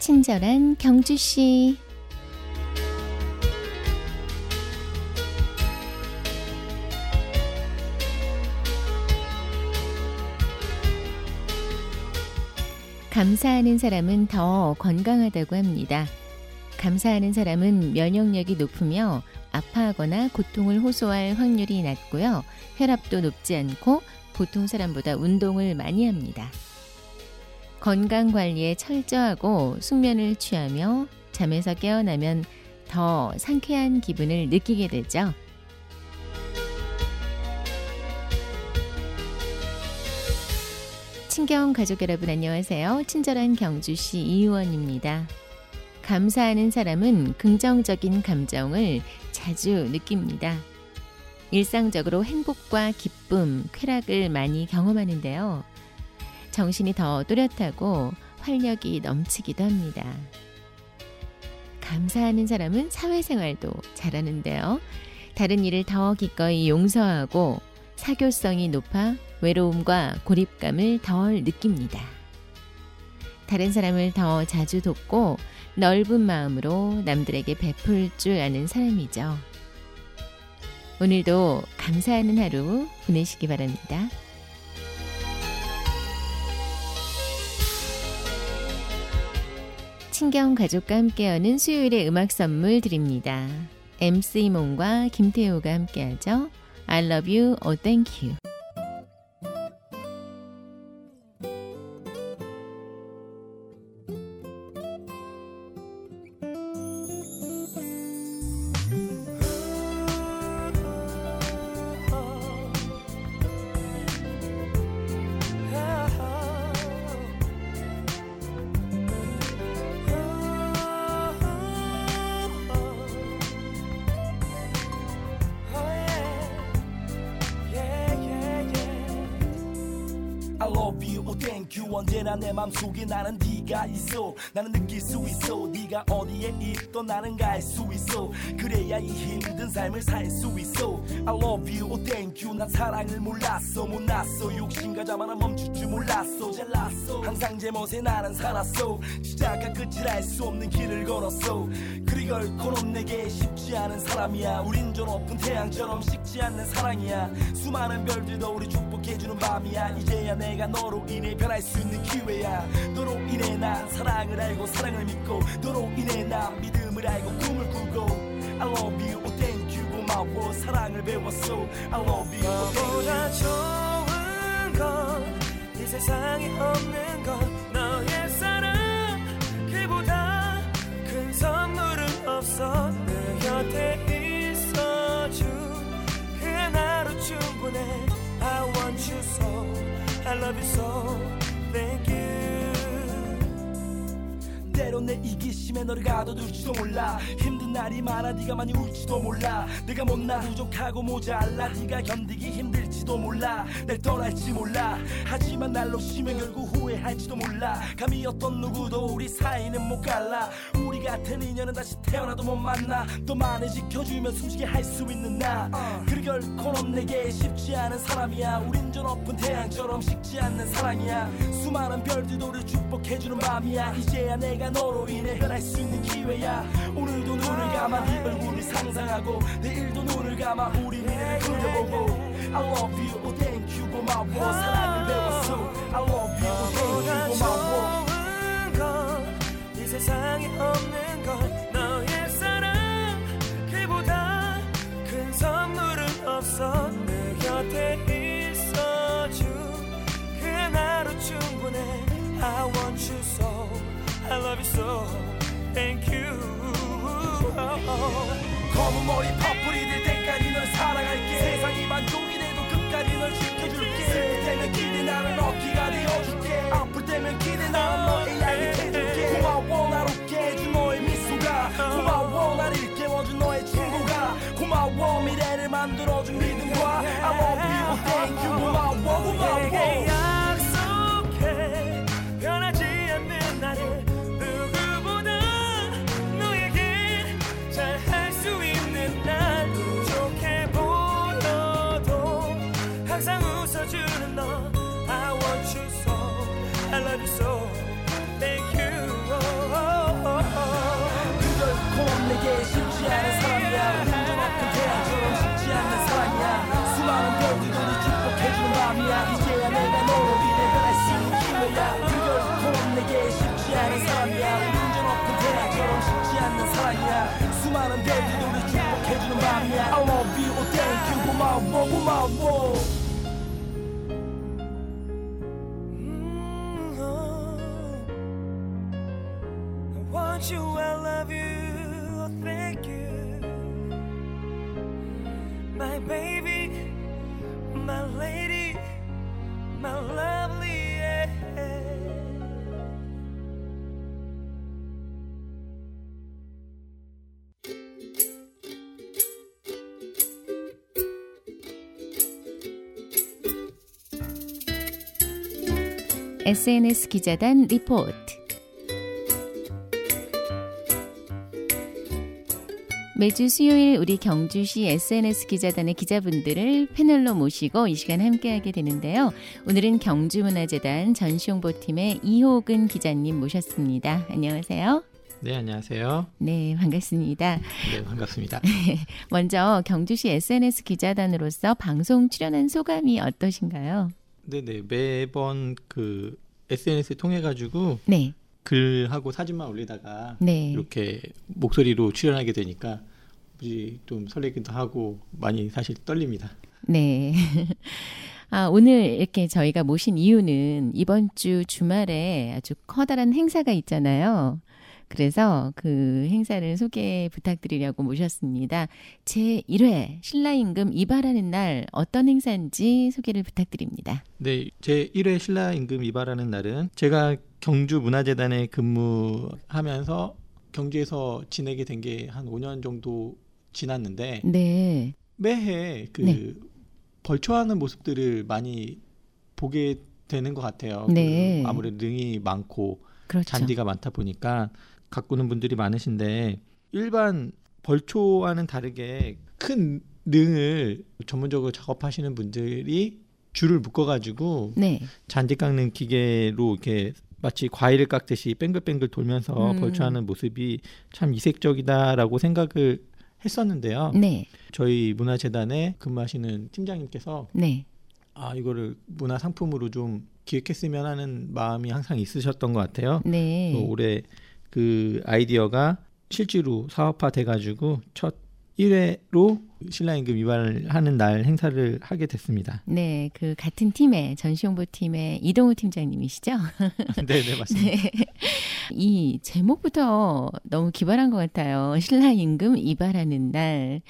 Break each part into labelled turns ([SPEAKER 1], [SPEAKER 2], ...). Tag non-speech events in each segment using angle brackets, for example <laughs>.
[SPEAKER 1] 친절한 경주 씨. 감사하는 사람은 더 건강하다고 합니다. 감사하는 사람은 면역력이 높으며 아파하거나 고통을 호소할 확률이 낮고요. 혈압도 높지 않고 보통 사람보다 운동을 많이 합니다. 건강 관리에 철저하고 숙면을 취하며 잠에서 깨어나면 더 상쾌한 기분을 느끼게 되죠. 친경 가족 여러분 안녕하세요. 친절한 경주시 이의원입니다. 감사하는 사람은 긍정적인 감정을 자주 느낍니다. 일상적으로 행복과 기쁨, 쾌락을 많이 경험하는데요. 정신이 더 또렷하고 활력이 넘치기도 합니다. 감사하는 사람은 사회생활도 잘하는데요. 다른 일을 더 기꺼이 용서하고 사교성이 높아 외로움과 고립감을 덜 느낍니다. 다른 사람을 더 자주 돕고 넓은 마음으로 남들에게 베풀 줄 아는 사람이죠. 오늘도 감사하는 하루 보내시기 바랍니다. 친경 가족과 함께하는 수요일의 음악 선물 드립니다. MC 몽과 김태호가 함께하죠. I love you, oh thank you.
[SPEAKER 2] 언제나 내 맘속에 나는 네가 있어. 나는 느낄 수 있어. 네가 어디에 있던 나는 갈 수 있어. 그래야 이 힘든 삶을 살 수 있어. I love you, oh thank you. 난 사랑을 몰랐어. 못났어. 욕심과 자만은 멈출 줄 몰랐어. 잘났어. 항상 제 멋에 나는 살았어. 시작과 끝을 알 수 없는 길을 걸었어. 그리 결코는 내게 쉽지 않은 사람이야. 우린 저 높은 태양처럼 식지 않는 사랑이야. 수많은 별들도 우리 축복해주는 밤이야. 이제야 내가 너로 인해 변할 수 있는 기회야. 너로 인해 난 사랑을 알고 사랑을 믿고 너로 인해 난 믿음을 알고 꿈을 꾸고. I love you, oh thank you 고마워 사랑을 배웠어. I love you, oh thank you.
[SPEAKER 3] 좋은 건 이 세상에 없는 건 너의 사랑. 그보다 큰 선물은 없어. 내 곁에 있어준 그 하나로 충분해. I want you so. I love you so
[SPEAKER 2] 때론 내 이기심에 너를 가둬둘지도 몰라. 힘든 날이 많아 네가 많이 울지도 몰라. 내가 못나 부족하고 모자라. 네가 견디기 힘들 지도 몰라. 날 떠날지 몰라. 하지만 날 놓치면 결국 후회할지도 몰라. 감히 어떤 누구도 우리 사이는 못 갈라. 우리 같은 인연은 다시 태어나도 못 만나. 또 많이 지켜주면 숨쉬게 할 수 있는 나. 그리 결코는 내게 쉽지 않은 사람이야. 우린 저 높은 태양처럼 식지 않는 사랑이야. 수많은 별들도 우리 축복해주는 밤이야. 이제야 내가 너로 인해 변할 수 있는 기회야. 오늘도 눈을 감아 네 얼굴을 상상하고 내일도 눈을 감아 우리 미래를 그려보고 I love you, oh thank you 고마워 사랑을 배웠어. I love you, oh thank you 고마워
[SPEAKER 3] 좋은 건이 세상에 없는 건 너의 사랑. 그보다 큰 선물은 없어. 내 곁에 있어준 그 하나로 충분해. I want you so. I love you so. Thank you.
[SPEAKER 2] 검은 머리 파뿌리 될 때까지 널 사랑할게. 세상이 반쪽 이 돼도 끝까지 널 지켜줄게. 슬플 때면 기대 나는 I love you
[SPEAKER 3] so. I want you, I love you, oh, thank you. My baby, my lady, my lovely. Yeah.
[SPEAKER 1] SNS 기자단 리포트. 매주 수요일 우리 경주시 SNS 기자단의 기자분들을 패널로 모시고 이 시간 함께하게 되는데요. 오늘은 경주문화재단 전시홍보팀의 이호근 기자님 모셨습니다. 안녕하세요.
[SPEAKER 4] 네, 안녕하세요.
[SPEAKER 1] 네, 반갑습니다.
[SPEAKER 4] 네, 반갑습니다. <laughs>
[SPEAKER 1] 먼저 경주시 SNS 기자단으로서 방송 출연한 소감이 어떠신가요?
[SPEAKER 4] 네, 네. 매번 그 SNS 통해 가지고
[SPEAKER 1] 네,
[SPEAKER 4] 글하고 사진만 올리다가
[SPEAKER 1] 네.
[SPEAKER 4] 이렇게 목소리로 출연하게 되니까 무지 좀 설레기도 하고 많이 사실 떨립니다.
[SPEAKER 1] 네. <laughs> 아, 오늘 이렇게 저희가 모신 이유는 이번 주 주말에 아주 커다란 행사가 있잖아요. 그래서 그 행사를 소개 부탁드리려고 모셨습니다. 제 1회 신라임금 이발하는 날 어떤 행사인지 소개를 부탁드립니다.
[SPEAKER 4] 네, 제 1회 신라 임금 이발하는 날은 제가 경주 문화재단에 근무하면서 경주에서 지내게 된 게 한 5년 정도 지났는데
[SPEAKER 1] 네.
[SPEAKER 4] 매해 그
[SPEAKER 1] 네.
[SPEAKER 4] 벌초하는 모습들을 많이 보게 되는 것 같아요.
[SPEAKER 1] 네.
[SPEAKER 4] 그 아무래도 능이 많고
[SPEAKER 1] 그렇죠.
[SPEAKER 4] 잔디가 많다 보니까 가꾸는 분들이 많으신데 일반 벌초와는 다르게 큰 능을 전문적으로 작업하시는 분들이 줄을 묶어가지고
[SPEAKER 1] 네.
[SPEAKER 4] 잔디 깎는 기계로 이렇게 마치 과일을 깎듯이 뱅글뱅글 돌면서
[SPEAKER 1] 음.
[SPEAKER 4] 벌초하는 모습이 참 이색적이다라고 생각을 했었는데요.
[SPEAKER 1] 네.
[SPEAKER 4] 저희 문화재단에 근무하시는 팀장님께서
[SPEAKER 1] 네.
[SPEAKER 4] 아 이거를 문화 상품으로 좀 기획했으면 하는 마음이 항상 있으셨던 것 같아요.
[SPEAKER 1] 네.
[SPEAKER 4] 또 올해 그 아이디어가 실제로 사업화 돼가지고 첫 1회로 신라임금 위반하는 날 행사를 하게 됐습니다.
[SPEAKER 1] 네. 그 같은 팀의 전시홍보 팀의 이동우 팀장님이시죠? <laughs>
[SPEAKER 4] 네, 네 맞습니다.
[SPEAKER 1] 네. 이 제목부터 너무 기발한 것 같아요. 신라 임금 이발하는 날.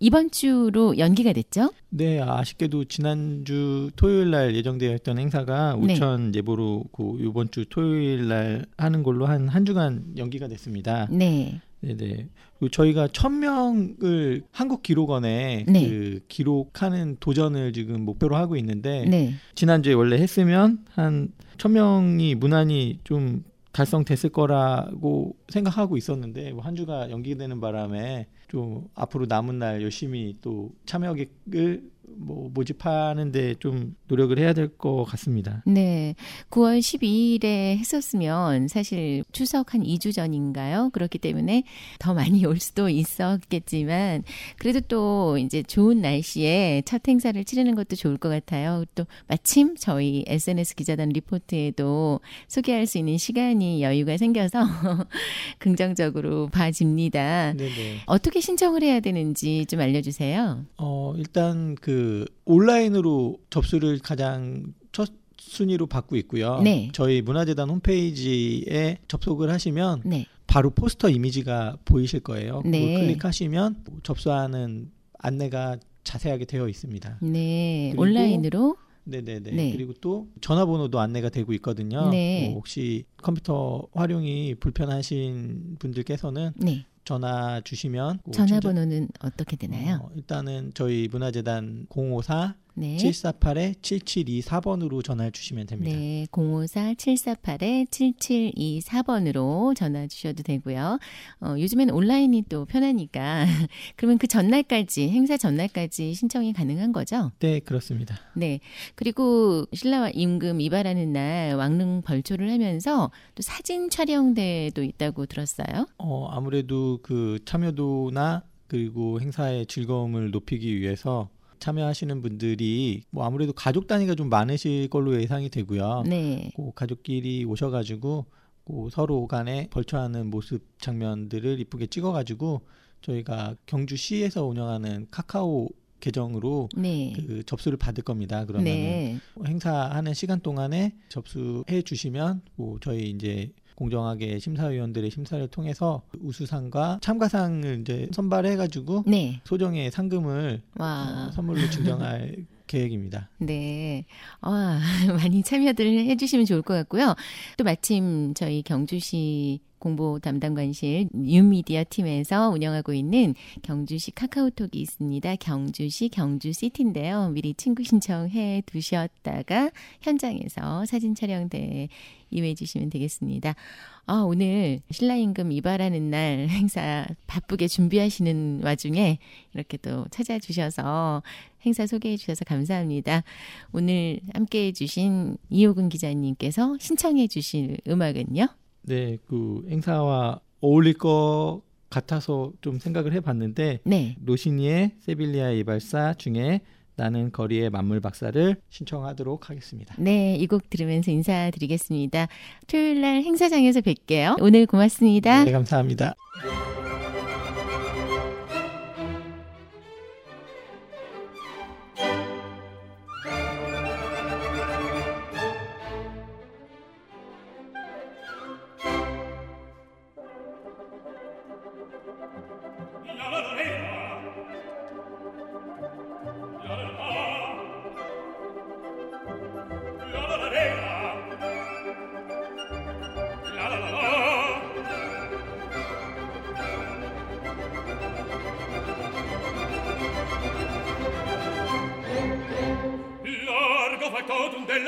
[SPEAKER 1] 이번 주로 연기가 됐죠?
[SPEAKER 4] 네, 아쉽게도 지난주 토요일 날 예정되어 있던 행사가
[SPEAKER 1] 네.
[SPEAKER 4] 우천 예보로 그 이번 주 토요일 날 하는 걸로 한한 주간 연기가 됐습니다.
[SPEAKER 1] 네.
[SPEAKER 4] 네네. 그리고 저희가 천 명을 한국 기록원에
[SPEAKER 1] 네.
[SPEAKER 4] 그 기록하는 도전을 지금 목표로 하고 있는데
[SPEAKER 1] 네.
[SPEAKER 4] 지난주에 원래 했으면 한 천 명이 무난히 좀 달성됐을 거라고 생각하고 있었는데 뭐 한 주가 연기되는 바람에 좀 앞으로 남은 날 열심히 또 참여객을 뭐 모집하는데 좀 노력을 해야 될 것 같습니다.
[SPEAKER 1] 네. 9월 12일에 했었으면 사실 추석 한 2주 전인가요? 그렇기 때문에 더 많이 올 수도 있었겠지만 그래도 또 이제 좋은 날씨에 첫 행사를 치르는 것도 좋을 것 같아요. 또 마침 저희 SNS 기자단 리포트에도 소개할 수 있는 시간이 여유가 생겨서 <laughs> 긍정적으로 봐집니다.
[SPEAKER 4] 네네.
[SPEAKER 1] 어떻게 신청을 해야 되는지 좀 알려주세요.
[SPEAKER 4] 어 일단 그 온라인으로 접수를 가장 첫 순위로 받고 있고요.
[SPEAKER 1] 네.
[SPEAKER 4] 저희 문화재단 홈페이지에 접속을 하시면
[SPEAKER 1] 네.
[SPEAKER 4] 바로 포스터 이미지가 보이실 거예요. 그걸
[SPEAKER 1] 네.
[SPEAKER 4] 클릭하시면 접수하는 안내가 자세하게 되어 있습니다.
[SPEAKER 1] 네.
[SPEAKER 4] 그리고
[SPEAKER 1] 온라인으로
[SPEAKER 4] 네네네.
[SPEAKER 1] 네.
[SPEAKER 4] 그리고 또 전화번호도 안내가 되고 있거든요.
[SPEAKER 1] 네.
[SPEAKER 4] 뭐 혹시 컴퓨터 활용이 불편하신 분들께서는
[SPEAKER 1] 네.
[SPEAKER 4] 전화 주시면 뭐
[SPEAKER 1] 전화번호는 어떻게 되나요?
[SPEAKER 4] 어, 일단은 저희 문화재단 054
[SPEAKER 1] 네.
[SPEAKER 4] 748에 7724번으로 전화를 주시면 됩니다.
[SPEAKER 1] 네, 054-748-7724번으로 전화 주셔도 되고요. 어, 요즘엔 온라인이 또 편하니까 <laughs> 그러면 그 전날까지 행사 전날까지 신청이 가능한 거죠?
[SPEAKER 4] 네, 그렇습니다.
[SPEAKER 1] 네. 그리고 신라와 임금 이발하는 날 왕릉 벌초를 하면서 또 사진 촬영대도 있다고 들었어요.
[SPEAKER 4] 어, 아무래도 그 참여도나 그리고 행사의 즐거움을 높이기 위해서 참여하시는 분들이 뭐 아무래도 가족 단위가 좀 많으실 걸로 예상이 되고요.
[SPEAKER 1] 네.
[SPEAKER 4] 그 가족끼리 오셔가지고 그 서로 간에 벌초하는 모습 장면들을 이쁘게 찍어가지고 저희가 경주시에서 운영하는 카카오 계정으로
[SPEAKER 1] 네.
[SPEAKER 4] 그 접수를 받을 겁니다. 그러면 은
[SPEAKER 1] 네.
[SPEAKER 4] 행사하는 시간 동안에 접수해 주시면 뭐 저희 이제 공정하게 심사위원들의 심사를 통해서 우수상과 참가상을 이제 선발해 가지고
[SPEAKER 1] 네.
[SPEAKER 4] 소정의 상금을
[SPEAKER 1] 와.
[SPEAKER 4] 어, 선물로 증정할 계획입니다.
[SPEAKER 1] 네. 아, <laughs> 많이 참여들 해주시면 좋을 것 같고요. 또 마침 저희 경주시 공보 담당관실 뉴미디어 팀에서 운영하고 있는 경주시 카카오톡이 있습니다. 경주시 경주시티인데요. 미리 친구 신청해 두셨다가 현장에서 사진 촬영대에 임해 주시면 되겠습니다. 아, 오늘 신라 임금 이발하는 날 <laughs> 행사 바쁘게 준비하시는 와중에 이렇게 또 찾아주셔서 행사 소개해 주셔서 감사합니다. 오늘 함께 해 주신 이호근 기자님께서 신청해 주실 음악은요?
[SPEAKER 4] 네, 그 행사와 어울릴 것 같아서 좀 생각을 해봤는데
[SPEAKER 1] 네.
[SPEAKER 4] 로시니의 세빌리아 이발사 중에 나는 거리의 만물 박사를 신청하도록 하겠습니다.
[SPEAKER 1] 네, 이 곡 들으면서 인사드리겠습니다. 토요일 날 행사장에서 뵐게요. 오늘 고맙습니다.
[SPEAKER 4] 네, 감사합니다.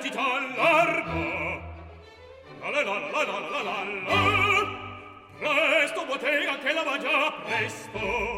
[SPEAKER 5] recita all'arma. La la la la la la la la la. Presto bottega che la va già presto.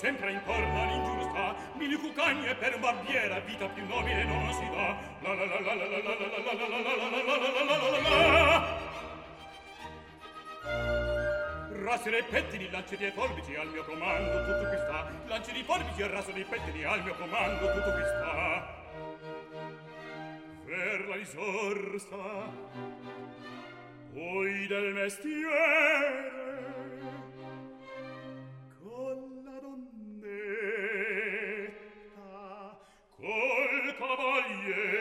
[SPEAKER 5] sempre intorno all'ingiusta mille cucagne per un barbiera vita più nobile non si dà la la la la la la la la la la la la la la la Rasi dei pettini, lanci dei forbici, al mio comando tutto qui sta. Lanci di forbici e raso dei pettini, al mio comando tutto qui sta. Per la risorsa, poi del mestiere, Glorie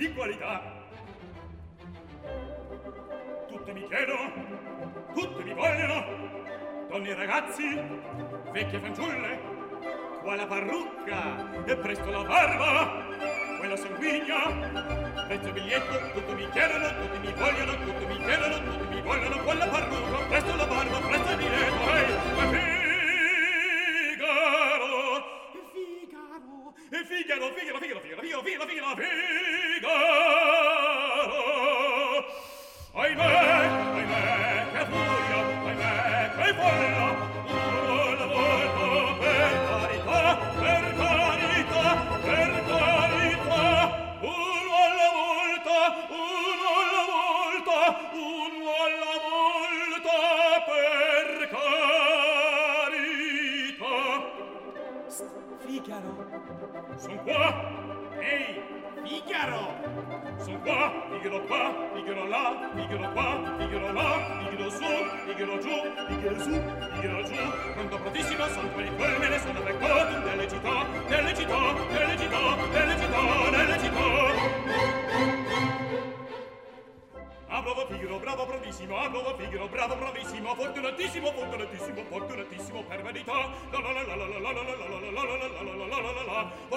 [SPEAKER 5] di qualità. Tutti mi chiedono, tutti mi vogliono, donne e ragazzi, vecchie fanciulle, qua la parrucca e presto la barba, quella sanguigna, prezzo biglietto, tutti mi chiedono, tutti mi vogliono, tutti mi chiedono, tutti mi vogliono, quella parrucca, presto la barba, presto il biglietto, Figaro. Son qua! Ehi, Figaro! Son qua, Figaro qua, Figaro là, Figaro qua, Figaro là, Figaro su, Figaro giù, Figaro su, Figaro giù. Quando prontissima son quelli quel me ne sono beccato nelle città, nelle città, nelle città, nelle città, nelle città. Ah, bravo Figaro, bravo bravissimo, ah, bravo Figaro, bravo bravissimo, fortunatissimo, fortunatissimo, fortunatissimo per verità. La la la la la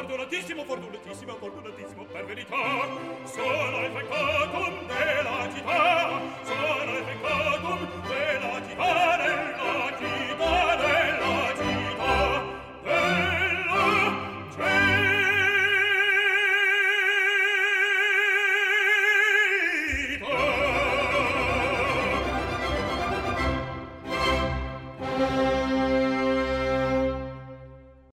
[SPEAKER 5] fortunatissimo, fortunatissimo, fortunatissimo per verità. Sono il peccatum della città, sono il peccatum della città.